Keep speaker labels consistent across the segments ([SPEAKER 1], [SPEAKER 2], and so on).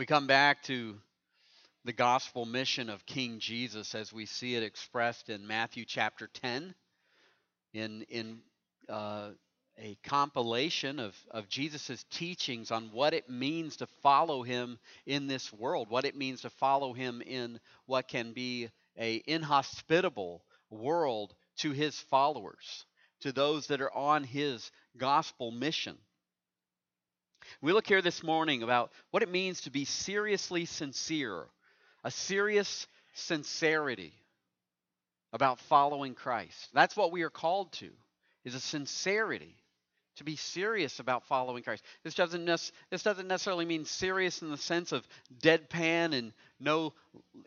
[SPEAKER 1] We come back to the gospel mission of King Jesus as we see it expressed in Matthew chapter 10 in, in uh, a compilation of, of Jesus' teachings on what it means to follow him in this world, what it means to follow him in what can be a inhospitable world to his followers, to those that are on his gospel mission. We look here this morning about what it means to be seriously sincere, a serious sincerity about following Christ. That's what we are called to, is a sincerity to be serious about following Christ. This doesn't this doesn't necessarily mean serious in the sense of deadpan and no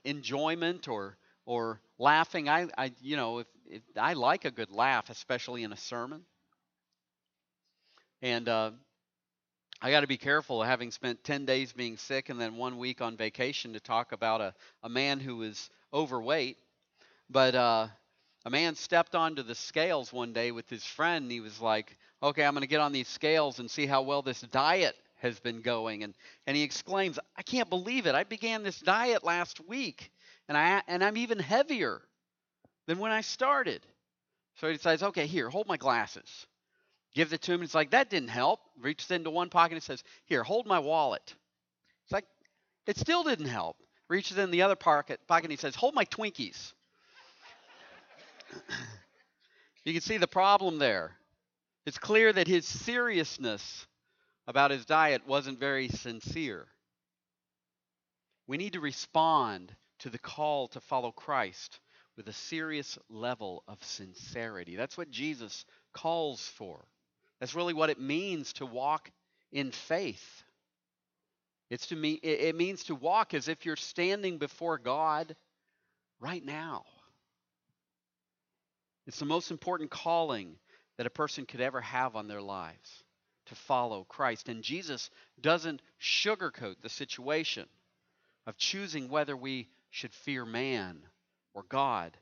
[SPEAKER 1] enjoyment or or laughing. I, I you know, if, if I like a good laugh, especially in a sermon. And uh, I got to be careful, having spent 10 days being sick and then one week on vacation, to talk about a, a man who was overweight. But uh, a man stepped onto the scales one day with his friend, and he was like, Okay, I'm going to get on these scales and see how well this diet has been going. And, and he exclaims, I can't believe it. I began this diet last week, and, I, and I'm even heavier than when I started. So he decides, Okay, here, hold my glasses gives it to him. It's like, that didn't help. Reaches into one pocket and says, Here, hold my wallet. It's like, it still didn't help. Reaches in the other pocket, pocket and he says, Hold my Twinkies. you can see the problem there. It's clear that his seriousness about his diet wasn't very sincere. We need to respond to the call to follow Christ with a serious level of sincerity. That's what Jesus calls for. That's really what it means to walk in faith. It's to me it means to walk as if you're standing before God right now. It's the most important calling that a person could ever have on their lives to follow Christ. And Jesus doesn't sugarcoat the situation of choosing whether we should fear man or God.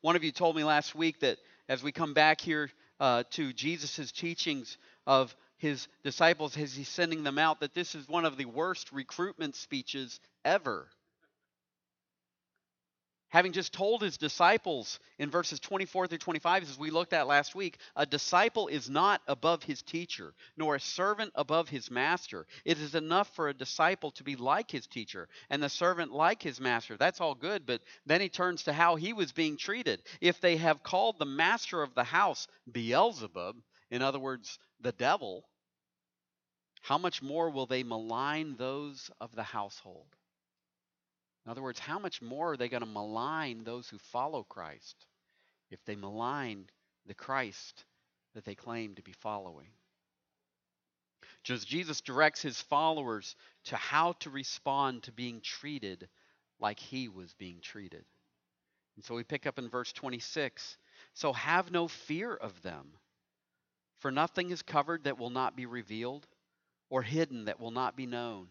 [SPEAKER 1] One of you told me last week that as we come back here uh, to Jesus' teachings of his disciples as he's sending them out that this is one of the worst recruitment speeches ever. Having just told his disciples in verses 24 through 25, as we looked at last week, a disciple is not above his teacher, nor a servant above his master. It is enough for a disciple to be like his teacher, and the servant like his master. That's all good, but then he turns to how he was being treated. If they have called the master of the house Beelzebub, in other words, the devil, how much more will they malign those of the household? In other words, how much more are they going to malign those who follow Christ if they malign the Christ that they claim to be following? Just Jesus directs his followers to how to respond to being treated like he was being treated. And so we pick up in verse 26 So have no fear of them, for nothing is covered that will not be revealed, or hidden that will not be known.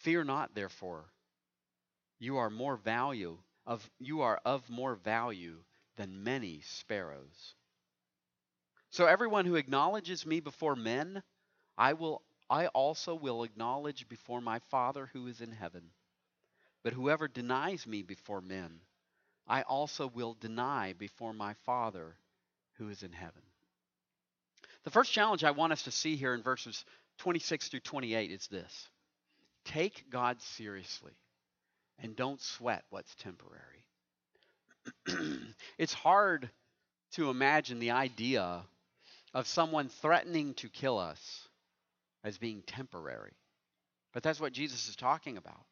[SPEAKER 1] Fear not, therefore. You are more value of you are of more value than many sparrows. So everyone who acknowledges me before men, I will I also will acknowledge before my Father who is in heaven. But whoever denies me before men, I also will deny before my Father who is in heaven. The first challenge I want us to see here in verses 26 through 28 is this Take God seriously and don't sweat what's temporary. it's hard to imagine the idea of someone threatening to kill us as being temporary. But that's what Jesus is talking about.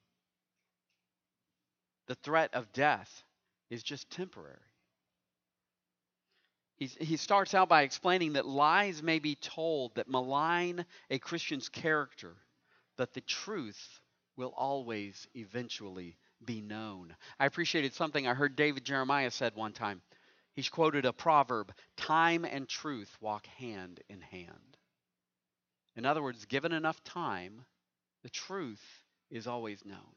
[SPEAKER 1] The threat of death is just temporary. He's, he starts out by explaining that lies may be told that malign a Christian's character but the truth will always eventually be known. I appreciated something I heard David Jeremiah said one time. He's quoted a proverb time and truth walk hand in hand. In other words, given enough time, the truth is always known.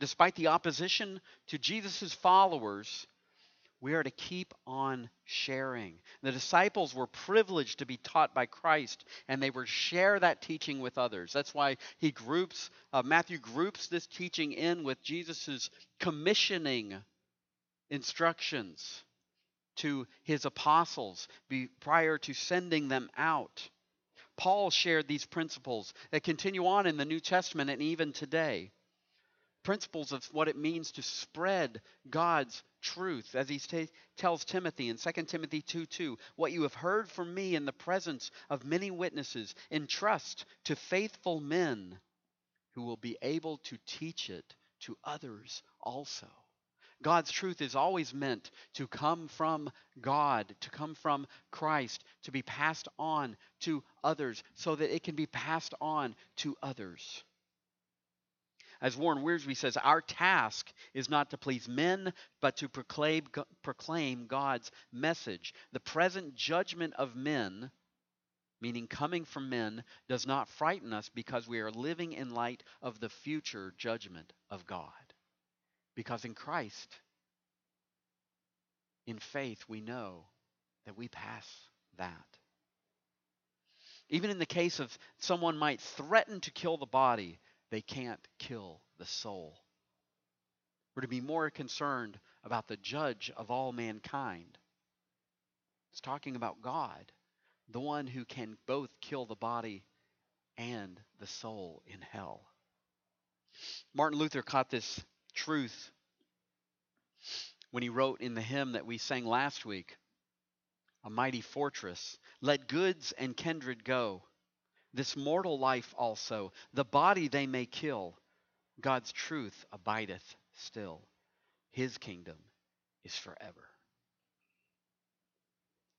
[SPEAKER 1] Despite the opposition to Jesus' followers, we are to keep on sharing. The disciples were privileged to be taught by Christ, and they were share that teaching with others. That's why he groups, uh, Matthew groups this teaching in with Jesus' commissioning instructions to his apostles prior to sending them out. Paul shared these principles that continue on in the New Testament and even today. Principles of what it means to spread God's truth, as he t- tells Timothy in 2 Timothy 2 2. What you have heard from me in the presence of many witnesses, entrust to faithful men who will be able to teach it to others also. God's truth is always meant to come from God, to come from Christ, to be passed on to others, so that it can be passed on to others. As Warren Wiersbe says, our task is not to please men, but to proclaim, proclaim God's message. The present judgment of men, meaning coming from men, does not frighten us because we are living in light of the future judgment of God. Because in Christ, in faith, we know that we pass that. Even in the case of someone might threaten to kill the body, they can't kill the soul. We're to be more concerned about the judge of all mankind. It's talking about God, the one who can both kill the body and the soul in hell. Martin Luther caught this truth when he wrote in the hymn that we sang last week A mighty fortress, let goods and kindred go. This mortal life also, the body they may kill. God's truth abideth still. His kingdom is forever.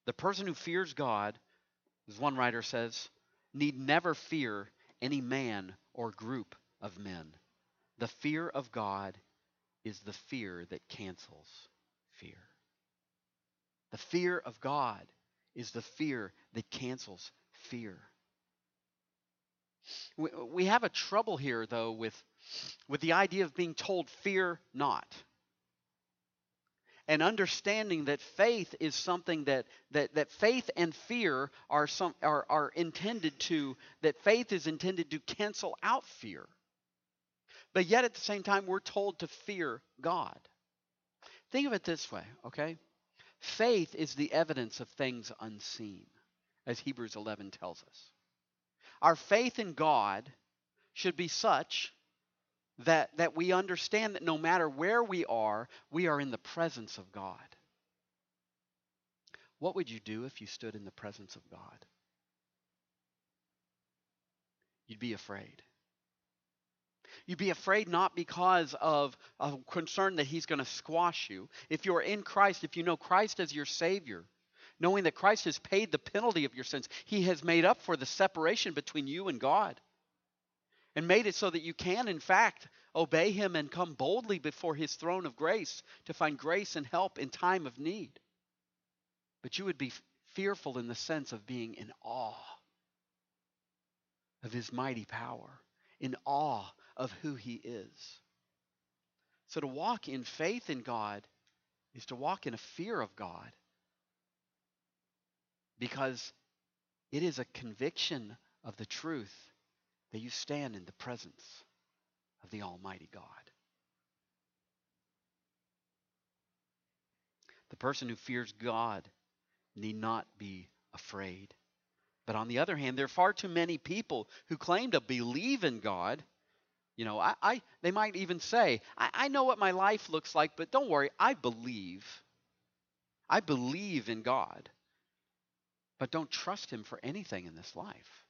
[SPEAKER 1] The person who fears God, as one writer says, need never fear any man or group of men. The fear of God is the fear that cancels fear. The fear of God is the fear that cancels fear. We, we have a trouble here, though, with, with the idea of being told, fear not. And understanding that faith is something that, that, that faith and fear are, some, are, are intended to, that faith is intended to cancel out fear. But yet at the same time, we're told to fear God. Think of it this way, okay? Faith is the evidence of things unseen, as Hebrews 11 tells us. Our faith in God should be such that, that we understand that no matter where we are, we are in the presence of God. What would you do if you stood in the presence of God? You'd be afraid. You'd be afraid not because of a concern that he's going to squash you. If you're in Christ, if you know Christ as your Savior, knowing that Christ has paid the penalty of your sins, he has made up for the separation between you and God and made it so that you can, in fact, obey him and come boldly before his throne of grace to find grace and help in time of need. But you would be fearful in the sense of being in awe of his mighty power, in awe of who he is. So to walk in faith in God is to walk in a fear of God because it is a conviction of the truth that you stand in the presence of the Almighty God. The person who fears God need not be afraid. But on the other hand, there are far too many people who claim to believe in God you know, I, I they might even say, I, I know what my life looks like, but don't worry, I believe. I believe in God. But don't trust him for anything in this life.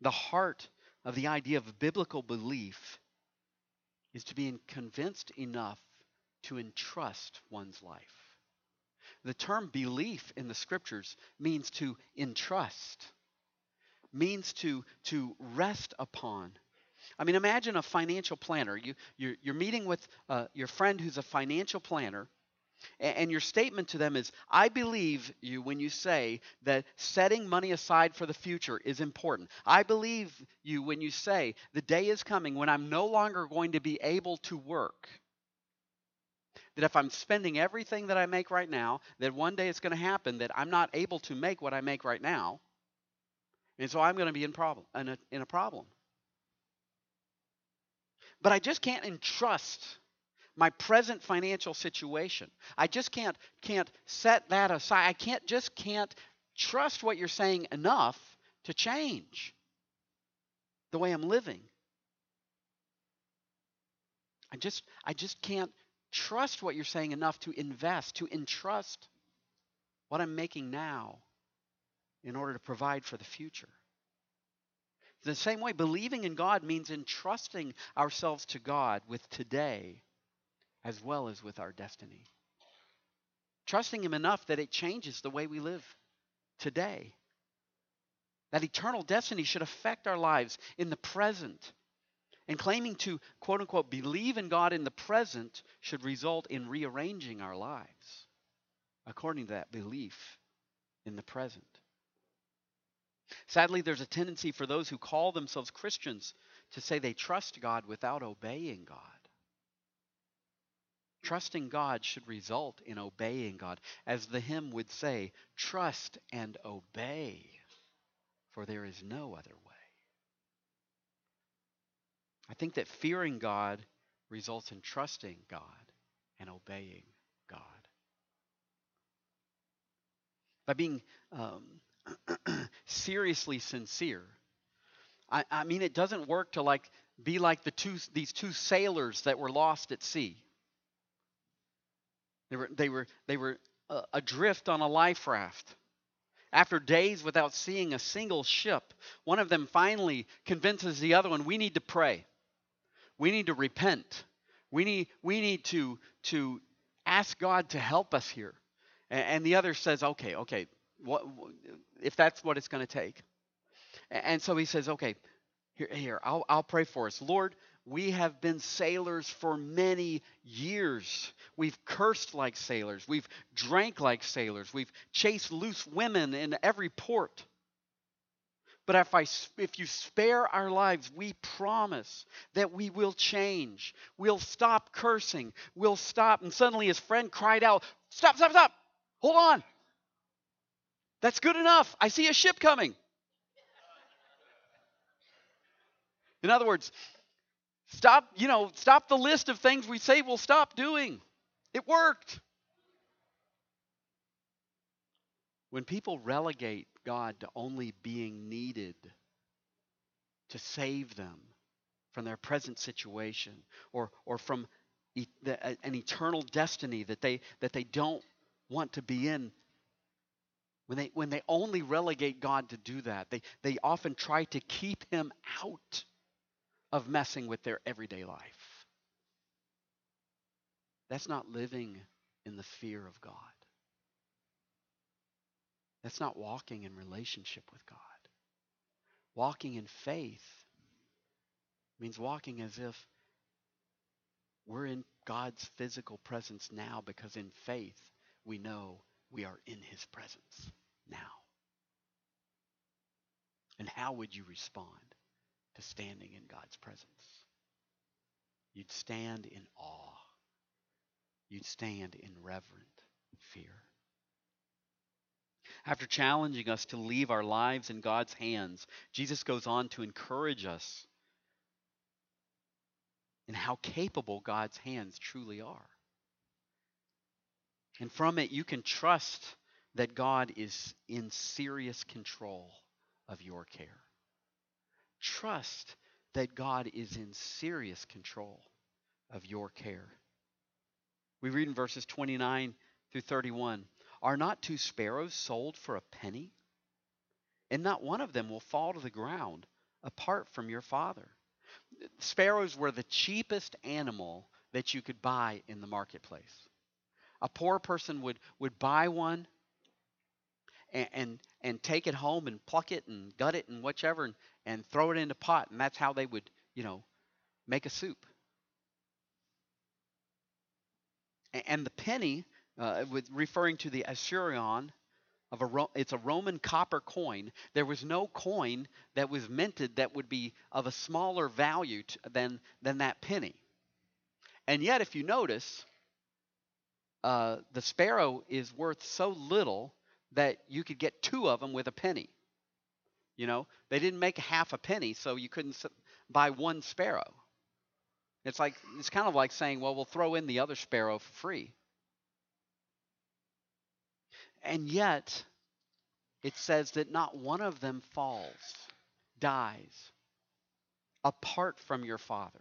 [SPEAKER 1] The heart of the idea of biblical belief is to be convinced enough to entrust one's life. The term belief in the scriptures means to entrust means to, to rest upon. I mean, imagine a financial planner. You, you're, you're meeting with uh, your friend who's a financial planner, and, your statement to them is I believe you when you say that setting money aside for the future is important. I believe you when you say the day is coming when I'm no longer going to be able to work. That if I'm spending everything that I make right now, that one day it's going to happen that I'm not able to make what I make right now. And so I'm going to be in problem in a, in a problem. But I just can't entrust my present financial situation. I just can't can't set that aside. I can't just can't trust what you're saying enough to change the way I'm living. I just I just can't trust what you're saying enough to invest, to entrust what I'm making now in order to provide for the future. The same way, believing in God means entrusting ourselves to God with today as well as with our destiny. Trusting Him enough that it changes the way we live today. That eternal destiny should affect our lives in the present. And claiming to, quote unquote, believe in God in the present should result in rearranging our lives according to that belief in the present. Sadly, there's a tendency for those who call themselves Christians to say they trust God without obeying God. Trusting God should result in obeying God. As the hymn would say, trust and obey, for there is no other way. I think that fearing God results in trusting God and obeying God. By being um, seriously sincere. I, I mean, it doesn't work to like be like the two these two sailors that were lost at sea. They were they were they were uh, adrift on a life raft. After days without seeing a single ship, one of them finally convinces the other one, "We need to pray. We need to repent. We need we need to to ask God to help us here." And, and the other says, "Okay, okay, what, if that's what it's going to take. And so he says, okay, here, here I'll, I'll pray for us. Lord, we have been sailors for many years. We've cursed like sailors. We've drank like sailors. We've chased loose women in every port. But if, I, if you spare our lives, we promise that we will change. We'll stop cursing. We'll stop. And suddenly his friend cried out, Stop, stop, stop. Hold on. That's good enough. I see a ship coming. In other words, stop, you know, stop the list of things we say we'll stop doing. It worked. When people relegate God to only being needed to save them from their present situation or, or from e- the, an eternal destiny that they, that they don't want to be in, when they, when they only relegate God to do that, they, they often try to keep him out of messing with their everyday life. That's not living in the fear of God. That's not walking in relationship with God. Walking in faith means walking as if we're in God's physical presence now because in faith we know we are in his presence now. And how would you respond to standing in God's presence? You'd stand in awe. You'd stand in reverent fear. After challenging us to leave our lives in God's hands, Jesus goes on to encourage us in how capable God's hands truly are. And from it, you can trust that God is in serious control of your care. Trust that God is in serious control of your care. We read in verses 29 through 31 Are not two sparrows sold for a penny? And not one of them will fall to the ground apart from your Father. Sparrows were the cheapest animal that you could buy in the marketplace. A poor person would, would buy one and, and, and take it home and pluck it and gut it and whichever and, and throw it in a pot. And that's how they would, you know, make a soup. And the penny, uh, with referring to the assarion, of a it's a Roman copper coin. There was no coin that was minted that would be of a smaller value than than that penny. And yet, if you notice, uh, the sparrow is worth so little that you could get two of them with a penny. You know, they didn't make half a penny, so you couldn't buy one sparrow. It's like it's kind of like saying, well, we'll throw in the other sparrow for free. And yet, it says that not one of them falls, dies, apart from your Father.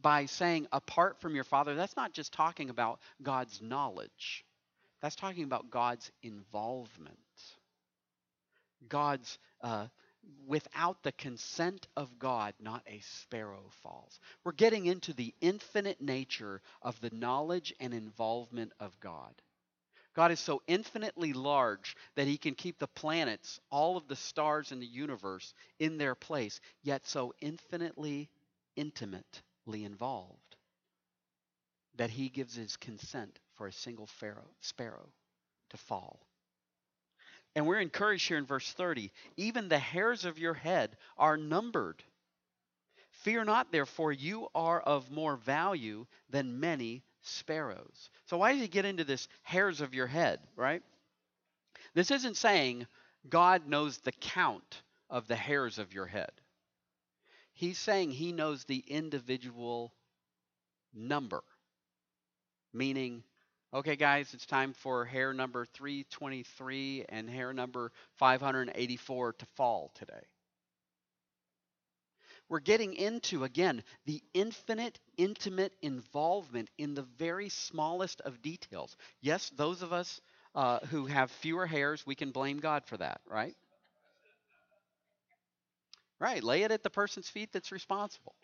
[SPEAKER 1] By saying apart from your Father, that's not just talking about God's knowledge, that's talking about God's involvement. God's, uh, without the consent of God, not a sparrow falls. We're getting into the infinite nature of the knowledge and involvement of God. God is so infinitely large that he can keep the planets, all of the stars in the universe, in their place, yet so infinitely, intimately involved that he gives his consent for a single pharaoh, sparrow to fall. And we're encouraged here in verse 30 even the hairs of your head are numbered. Fear not, therefore, you are of more value than many sparrows. So, why does he get into this hairs of your head, right? This isn't saying God knows the count of the hairs of your head. He's saying he knows the individual number, meaning, okay, guys, it's time for hair number 323 and hair number 584 to fall today we're getting into, again, the infinite, intimate involvement in the very smallest of details. Yes, those of us uh, who have fewer hairs, we can blame God for that, right? Right, lay it at the person's feet that's responsible.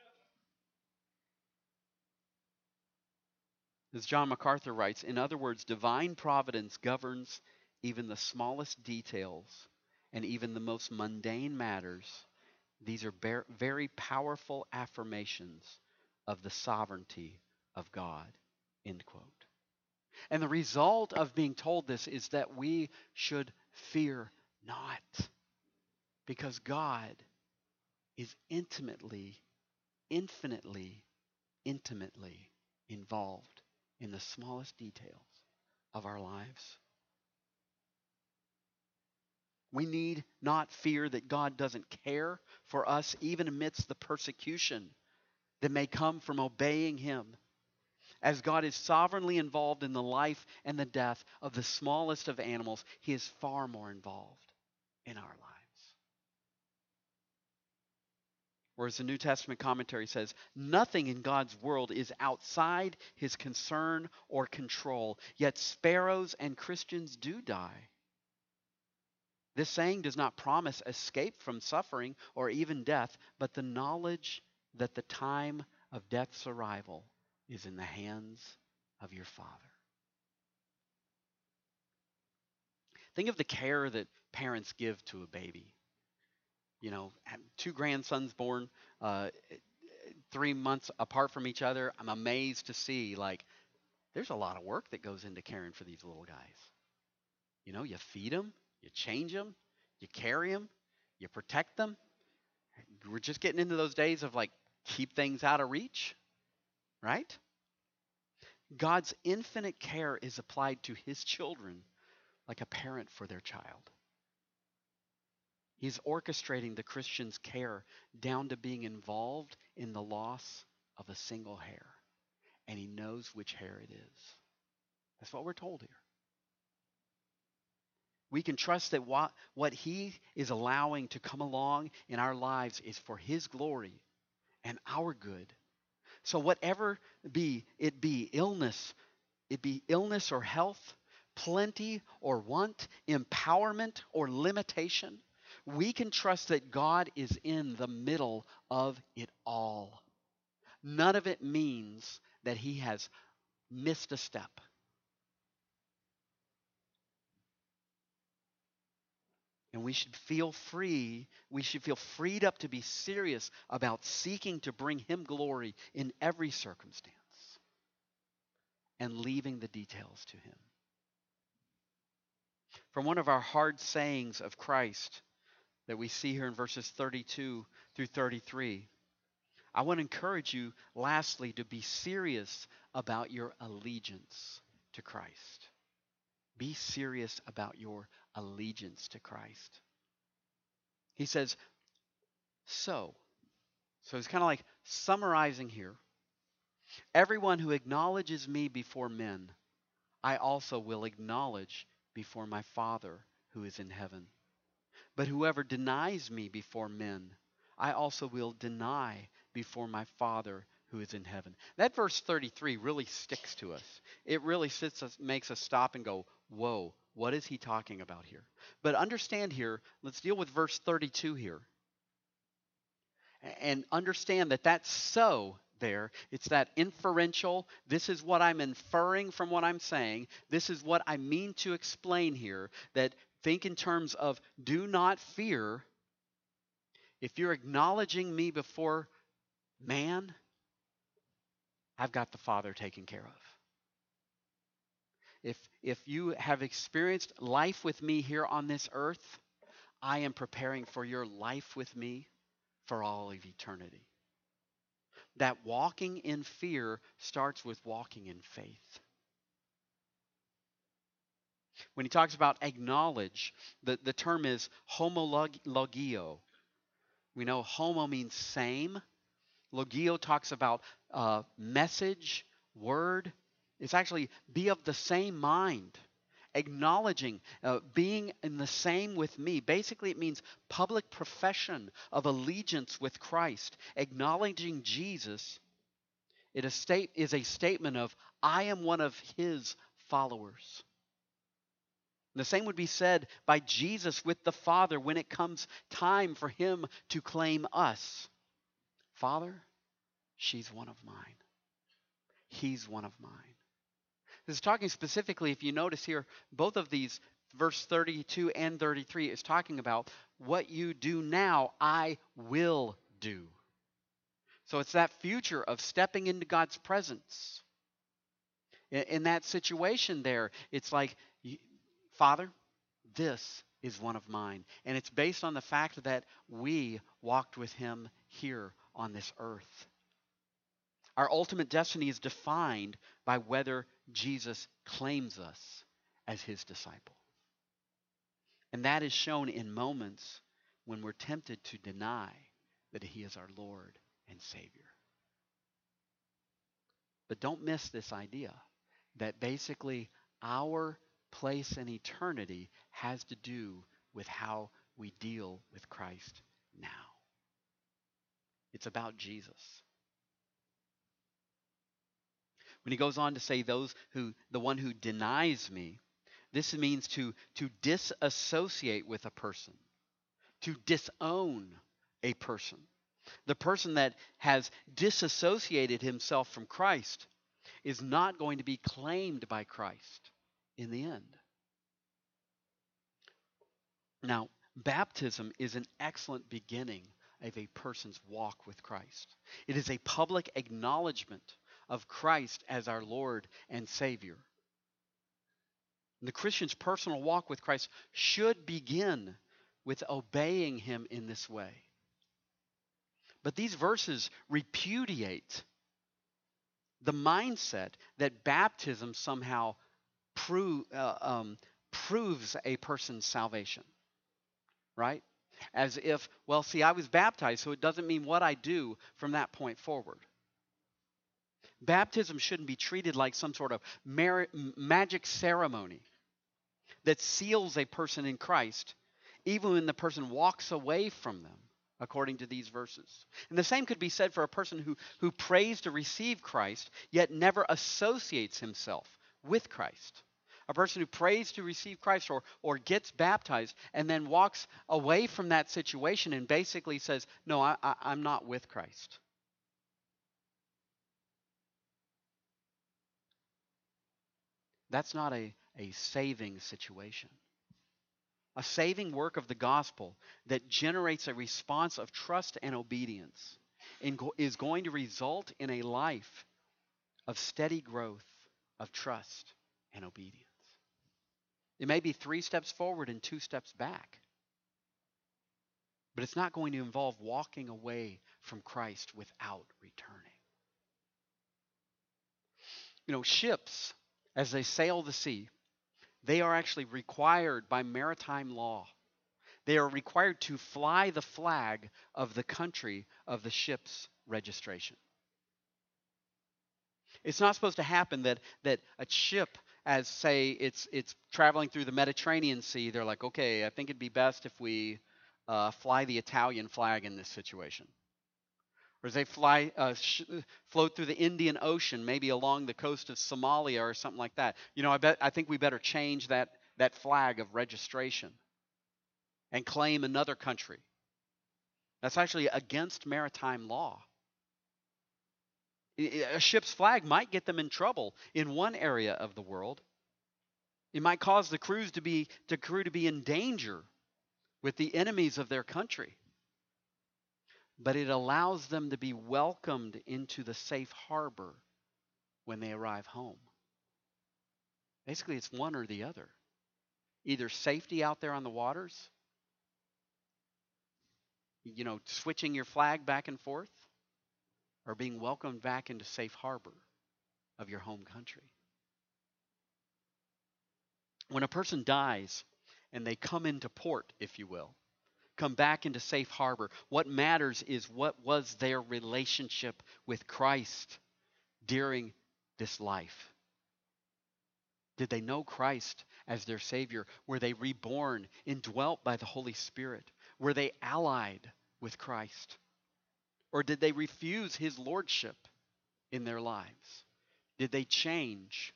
[SPEAKER 1] As John MacArthur writes, in other words, divine providence governs even the smallest details and even the most mundane matters these are very powerful affirmations of the sovereignty of God. End quote. And the result of being told this is that we should fear not. Because God is intimately, infinitely, intimately involved in the smallest details of our lives. We need not fear that God doesn't care for us, even amidst the persecution that may come from obeying Him. As God is sovereignly involved in the life and the death of the smallest of animals, He is far more involved in our lives. Whereas the New Testament commentary says, nothing in God's world is outside His concern or control, yet sparrows and Christians do die. This saying does not promise escape from suffering or even death, but the knowledge that the time of death's arrival is in the hands of your Father. Think of the care that parents give to a baby. You know, two grandsons born uh, three months apart from each other. I'm amazed to see, like, there's a lot of work that goes into caring for these little guys. You know, you feed them, you change them, you carry them, you protect them. We're just getting into those days of like keep things out of reach, right? God's infinite care is applied to his children like a parent for their child. He's orchestrating the Christian's care down to being involved in the loss of a single hair. And he knows which hair it is. That's what we're told here. We can trust that what, what He is allowing to come along in our lives is for His glory and our good. So, whatever be it be illness, it be illness or health, plenty or want, empowerment or limitation, we can trust that God is in the middle of it all. None of it means that He has missed a step. And we should feel free, we should feel freed up to be serious about seeking to bring Him glory in every circumstance and leaving the details to Him. From one of our hard sayings of Christ that we see here in verses 32 through 33, I want to encourage you, lastly, to be serious about your allegiance to Christ. Be serious about your allegiance to Christ. He says, so. So he's kind of like summarizing here. Everyone who acknowledges me before men, I also will acknowledge before my Father who is in heaven. But whoever denies me before men, I also will deny before my Father who is in heaven. That verse 33 really sticks to us. It really sits us, makes us stop and go, whoa, what is he talking about here? But understand here, let's deal with verse 32 here. And understand that that's so there. It's that inferential. This is what I'm inferring from what I'm saying. This is what I mean to explain here. That think in terms of do not fear. If you're acknowledging me before man, I've got the Father taken care of. If, if you have experienced life with me here on this earth, I am preparing for your life with me for all of eternity. That walking in fear starts with walking in faith. When he talks about acknowledge, the, the term is homologio. We know homo means same. Logio talks about uh, message, word, it's actually be of the same mind, acknowledging, uh, being in the same with me. Basically, it means public profession of allegiance with Christ, acknowledging Jesus. It is, state, is a statement of, I am one of his followers. The same would be said by Jesus with the Father when it comes time for him to claim us. Father, she's one of mine. He's one of mine. This is talking specifically, if you notice here, both of these, verse 32 and 33, is talking about what you do now, I will do. So it's that future of stepping into God's presence. In, in that situation, there, it's like, Father, this is one of mine. And it's based on the fact that we walked with Him here on this earth. Our ultimate destiny is defined by whether Jesus claims us as his disciple. And that is shown in moments when we're tempted to deny that he is our Lord and Savior. But don't miss this idea that basically our place in eternity has to do with how we deal with Christ now. It's about Jesus. When he goes on to say those who the one who denies me, this means to to disassociate with a person, to disown a person. The person that has disassociated himself from Christ is not going to be claimed by Christ in the end. Now, baptism is an excellent beginning of a person's walk with Christ. It is a public acknowledgement of Christ as our Lord and Savior. The Christian's personal walk with Christ should begin with obeying Him in this way. But these verses repudiate the mindset that baptism somehow prove, uh, um, proves a person's salvation. Right? As if, well, see, I was baptized, so it doesn't mean what I do from that point forward. Baptism shouldn't be treated like some sort of magic ceremony that seals a person in Christ, even when the person walks away from them, according to these verses. And the same could be said for a person who, who prays to receive Christ, yet never associates himself with Christ. A person who prays to receive Christ or, or gets baptized and then walks away from that situation and basically says, No, I, I, I'm not with Christ. That's not a, a saving situation. a saving work of the gospel that generates a response of trust and obedience and is going to result in a life of steady growth of trust and obedience. It may be three steps forward and two steps back, but it's not going to involve walking away from Christ without returning. You know, ships, as they sail the sea, they are actually required by maritime law. They are required to fly the flag of the country of the ship's registration. It's not supposed to happen that, that a ship, as say it's it's traveling through the Mediterranean Sea, they're like, okay, I think it'd be best if we uh, fly the Italian flag in this situation. Or as they fly, uh, sh- float through the Indian Ocean, maybe along the coast of Somalia or something like that. You know, I bet I think we better change that that flag of registration and claim another country. That's actually against maritime law. A ship's flag might get them in trouble in one area of the world. It might cause the crews to be the crew to be in danger with the enemies of their country but it allows them to be welcomed into the safe harbor when they arrive home. Basically, it's one or the other either safety out there on the waters, you know, switching your flag back and forth, or being welcomed back into safe harbor of your home country. When a person dies and they come into port, if you will, come back into safe harbor. What matters is what was their relationship with Christ during this life. Did they know Christ as their Savior? Were they reborn, indwelt by the Holy Spirit? Were they allied with Christ? Or did they refuse His Lordship in their lives? Did they change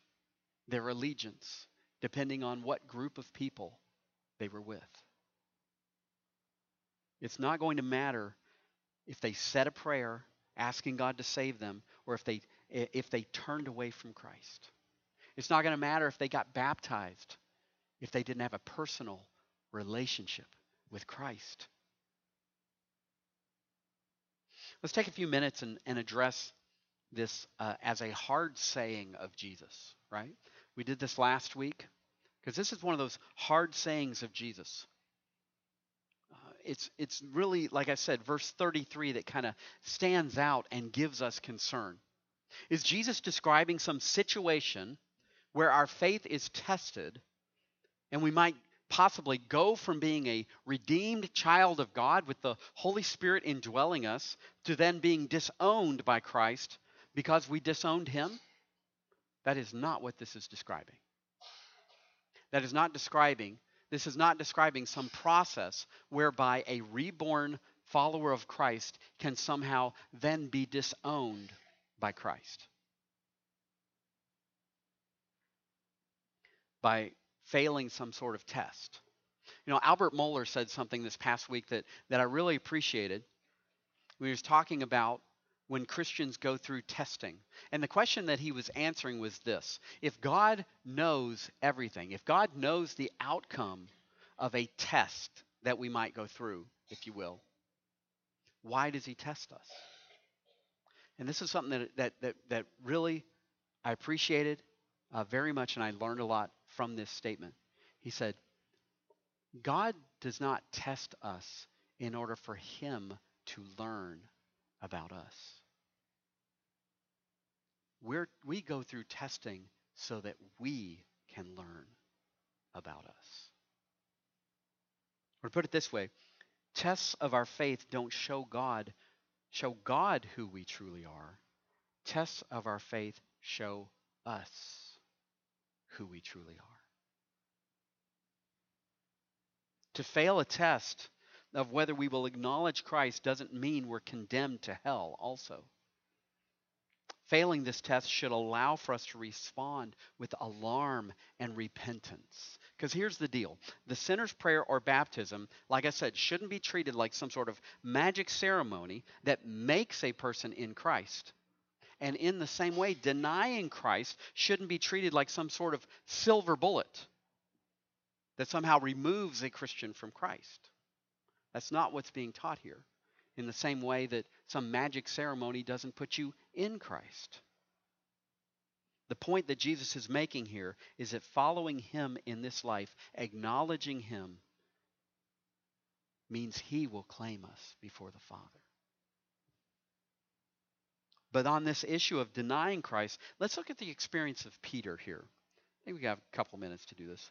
[SPEAKER 1] their allegiance depending on what group of people they were with? It's not going to matter if they said a prayer asking God to save them or if they if they turned away from Christ. It's not going to matter if they got baptized if they didn't have a personal relationship with Christ. Let's take a few minutes and, and address this uh, as a hard saying of Jesus, right? We did this last week because this is one of those hard sayings of Jesus it's it's really like I said, verse 33 that kind of stands out and gives us concern. Is Jesus describing some situation where our faith is tested and we might possibly go from being a redeemed child of God with the Holy Spirit indwelling us to then being disowned by Christ because we disowned him? That is not what this is describing. That is not describing this is not describing some process whereby a reborn follower of Christ can somehow then be disowned by Christ. By failing some sort of test. You know, Albert Mohler said something this past week that, that I really appreciated. He was talking about when Christians go through testing. And the question that he was answering was this If God knows everything, if God knows the outcome of a test that we might go through, if you will, why does he test us? And this is something that, that, that, that really I appreciated uh, very much, and I learned a lot from this statement. He said, God does not test us in order for him to learn about us. We're, we go through testing so that we can learn about us. Or put it this way, tests of our faith don't show God, show God who we truly are. Tests of our faith show us who we truly are. To fail a test of whether we will acknowledge Christ doesn't mean we're condemned to hell, also. Failing this test should allow for us to respond with alarm and repentance. Because here's the deal the sinner's prayer or baptism, like I said, shouldn't be treated like some sort of magic ceremony that makes a person in Christ. And in the same way, denying Christ shouldn't be treated like some sort of silver bullet that somehow removes a Christian from Christ. That's not what's being taught here. In the same way that some magic ceremony doesn't put you in Christ. The point that Jesus is making here is that following him in this life, acknowledging him, means he will claim us before the Father. But on this issue of denying Christ, let's look at the experience of Peter here. I think we have a couple minutes to do this.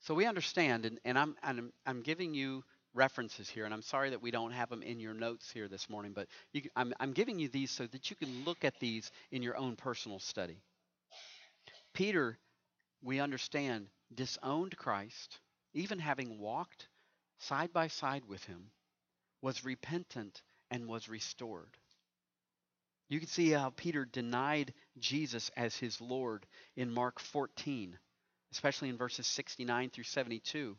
[SPEAKER 1] So we understand, and, and I'm, I'm, I'm giving you references here, and I'm sorry that we don't have them in your notes here this morning, but you, I'm, I'm giving you these so that you can look at these in your own personal study. Peter, we understand, disowned Christ, even having walked side by side with him, was repentant and was restored. You can see how Peter denied Jesus as his Lord in Mark 14, especially in verses 69 through 72.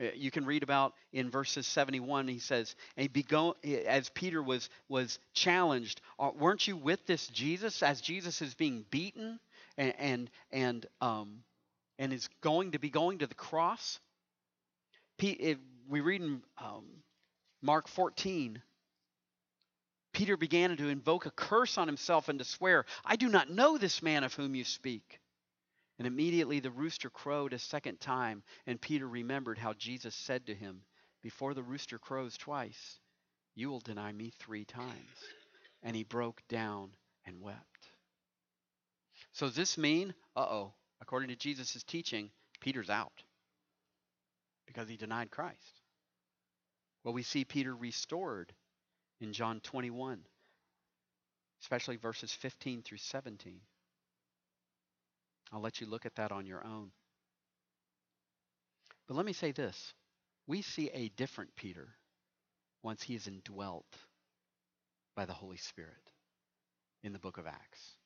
[SPEAKER 1] Uh, you can read about in verses 71 he says begun, as peter was was challenged uh, weren't you with this jesus as jesus is being beaten and and and, um, and is going to be going to the cross we read in um, mark 14 Peter began to invoke a curse on himself and to swear, I do not know this man of whom you speak. And immediately the rooster crowed a second time, and Peter remembered how Jesus said to him, Before the rooster crows twice, you will deny me three times. And he broke down and wept. So does this mean, uh oh, according to Jesus' teaching, Peter's out because he denied Christ? Well, we see Peter restored in John 21, especially verses 15 through 17. I'll let you look at that on your own. But let me say this we see a different Peter once he is indwelt by the Holy Spirit in the book of Acts.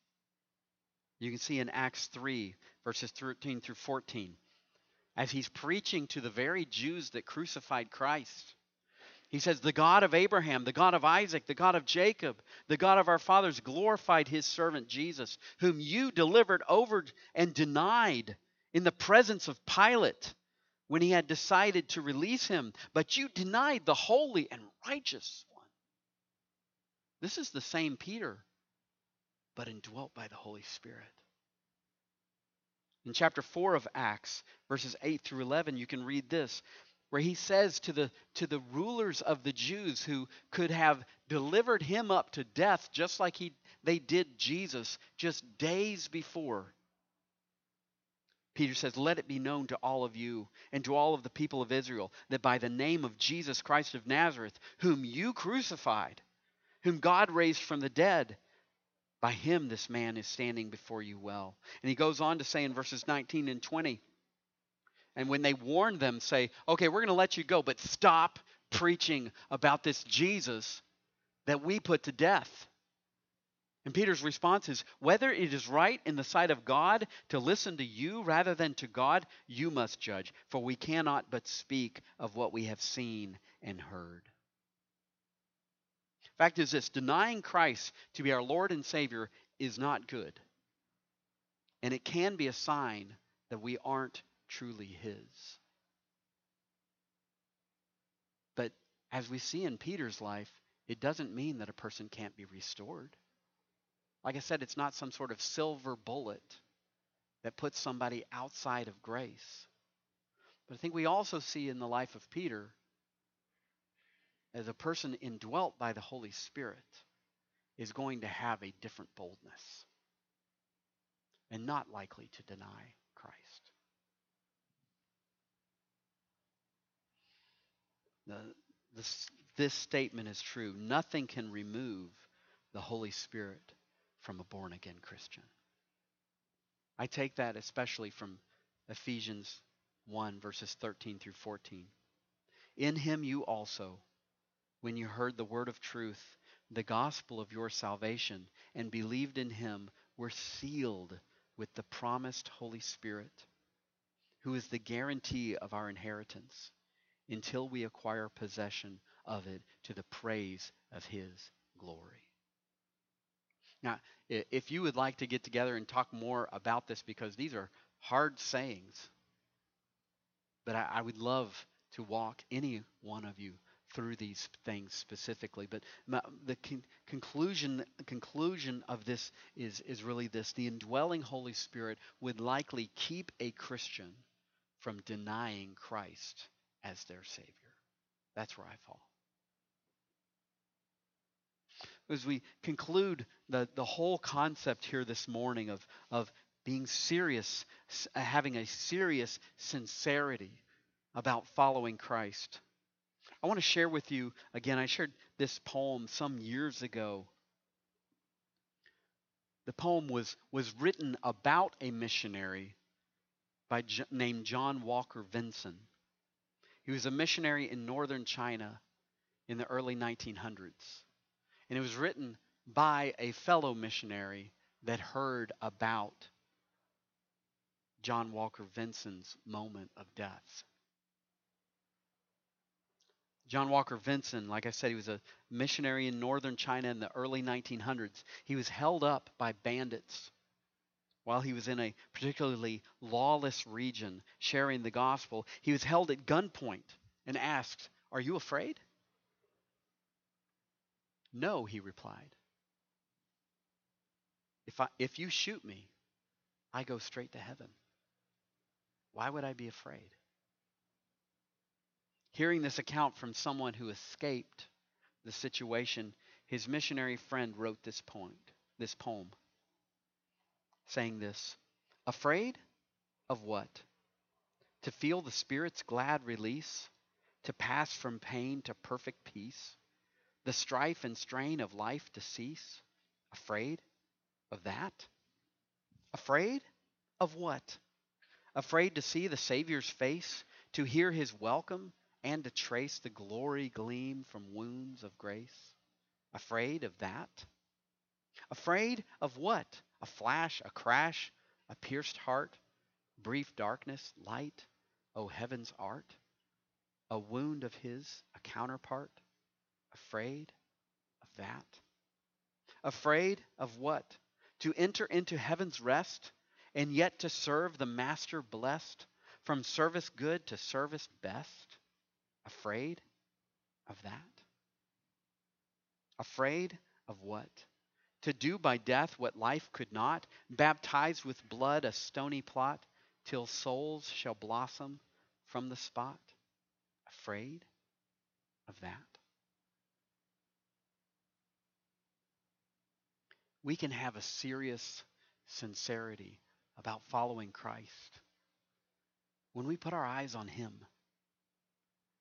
[SPEAKER 1] You can see in Acts 3, verses 13 through 14, as he's preaching to the very Jews that crucified Christ he says, The God of Abraham, the God of Isaac, the God of Jacob, the God of our fathers glorified his servant Jesus, whom you delivered over and denied in the presence of Pilate when he had decided to release him. But you denied the holy and righteous one. This is the same Peter, but indwelt by the Holy Spirit. In chapter 4 of Acts, verses 8 through 11, you can read this where he says to the, to the rulers of the Jews who could have delivered him up to death just like he, they did Jesus just days before. Peter says, Let it be known to all of you and to all of the people of Israel that by the name of Jesus Christ of Nazareth, whom you crucified, whom God raised from the dead, by him this man is standing before you well. And he goes on to say in verses 19 and 20, and when they warn them, say, okay, we're going to let you go, but stop preaching about this Jesus that we put to death. And Peter's response is whether it is right in the sight of God to listen to you rather than to God, you must judge, for we cannot but speak of what we have seen and heard. Fact is this denying Christ to be our Lord and Savior is not good. And it can be a sign that we aren't truly His. But as we see in Peter's life, it doesn't mean that a person can't be restored. Like I said, it's not some sort of silver bullet that puts somebody outside of grace. But I think we also see in the life of Peter as a person indwelt by the Holy Spirit is going to have a different boldness and not likely to deny this, this statement is true. Nothing can remove the Holy Spirit from a born again Christian. I take that especially from Ephesians 1, verses 13 through 14. In him you also, when you heard the word of truth, the gospel of your salvation, and believed in him, were sealed with the promised Holy Spirit, who is the guarantee of our inheritance until we acquire possession of it to the praise of his glory. Now, if you would like to get together and talk more about this, because these are hard sayings. But I, I would love to walk any one of you through these things specifically. But the con- conclusion conclusion of this is is really this: the indwelling Holy Spirit would likely keep a Christian from denying Christ as their Savior. That's where I fall. As we conclude the, the whole concept here this morning of, of being serious, uh, having a serious sincerity about following Christ. I want to share with you again. I shared this poem some years ago. The poem was, was written about a missionary by, named John Walker Vinson. He was a missionary in northern China in the early 1900s. And it was written by a fellow missionary that heard about John Walker Vinson's moment of death. John Walker Vinson, like I said, he was a missionary in northern China in the early 1900s. He was held up by bandits while he was in a particularly lawless region sharing the gospel. He was held at gunpoint and asked, Are you afraid? No, he replied. If, I, if you shoot me, I go straight to heaven. Why would I be afraid? Hearing this account from someone who escaped the situation, his missionary friend wrote this point, this poem, saying this Afraid of what? To feel the Spirit's glad release, to pass from pain to perfect peace, the strife and strain of life to cease? Afraid of that? Afraid of what? Afraid to see the Savior's face, to hear his welcome, and to trace the glory gleam from wounds of grace? Afraid of that? Afraid of what? A flash, a crash, a pierced heart, brief darkness, light, O heaven's art? A wound of his, a counterpart? Afraid of that? Afraid of what? To enter into heaven's rest and yet to serve the Master blessed, from service good to service best? Afraid of that? Afraid of what? To do by death what life could not, baptized with blood a stony plot, till souls shall blossom from the spot? Afraid of that? We can have a serious sincerity about following Christ, when we put our eyes on Him,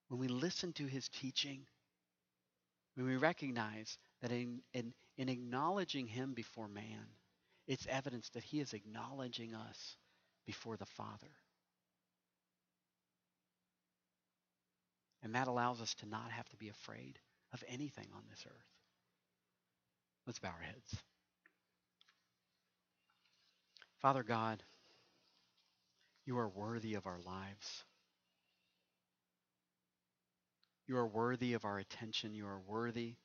[SPEAKER 1] when we listen to His teaching, when we recognize that in, in, in acknowledging Him before man, it's evidence that He is acknowledging us before the Father. And that allows us to not have to be afraid of anything on this earth. Let's bow our heads. Father God, you are worthy of our lives. You are worthy of our attention. You are worthy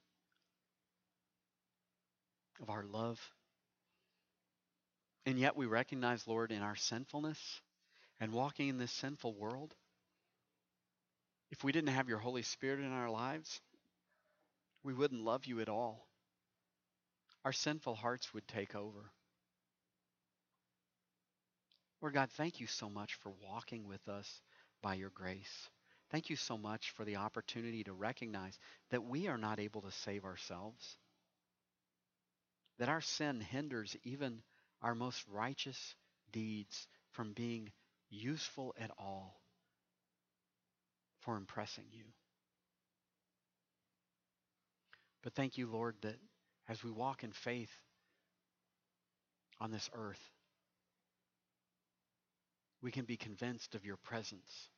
[SPEAKER 1] of our love. And yet we recognize, Lord, in our sinfulness and walking in this sinful world, if we didn't have your Holy Spirit in our lives, we wouldn't love you at all. Our sinful hearts would take over. Lord God, thank you so much for walking with us by your grace. Thank you so much for the opportunity to recognize that we are not able to save ourselves, that our sin hinders even our most righteous deeds from being useful at all for impressing you. But thank you, Lord, that as we walk in faith on this earth, we can be convinced of your presence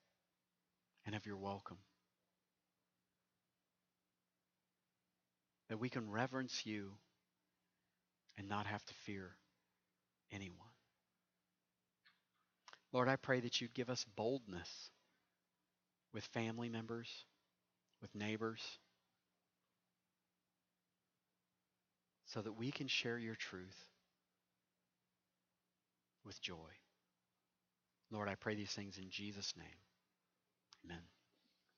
[SPEAKER 1] and of your welcome. That we can reverence you and not have to fear anyone. Lord, I pray that you'd give us boldness with family members, with neighbors, so that we can share your truth with joy. Lord, I pray these things in Jesus' name. Amen.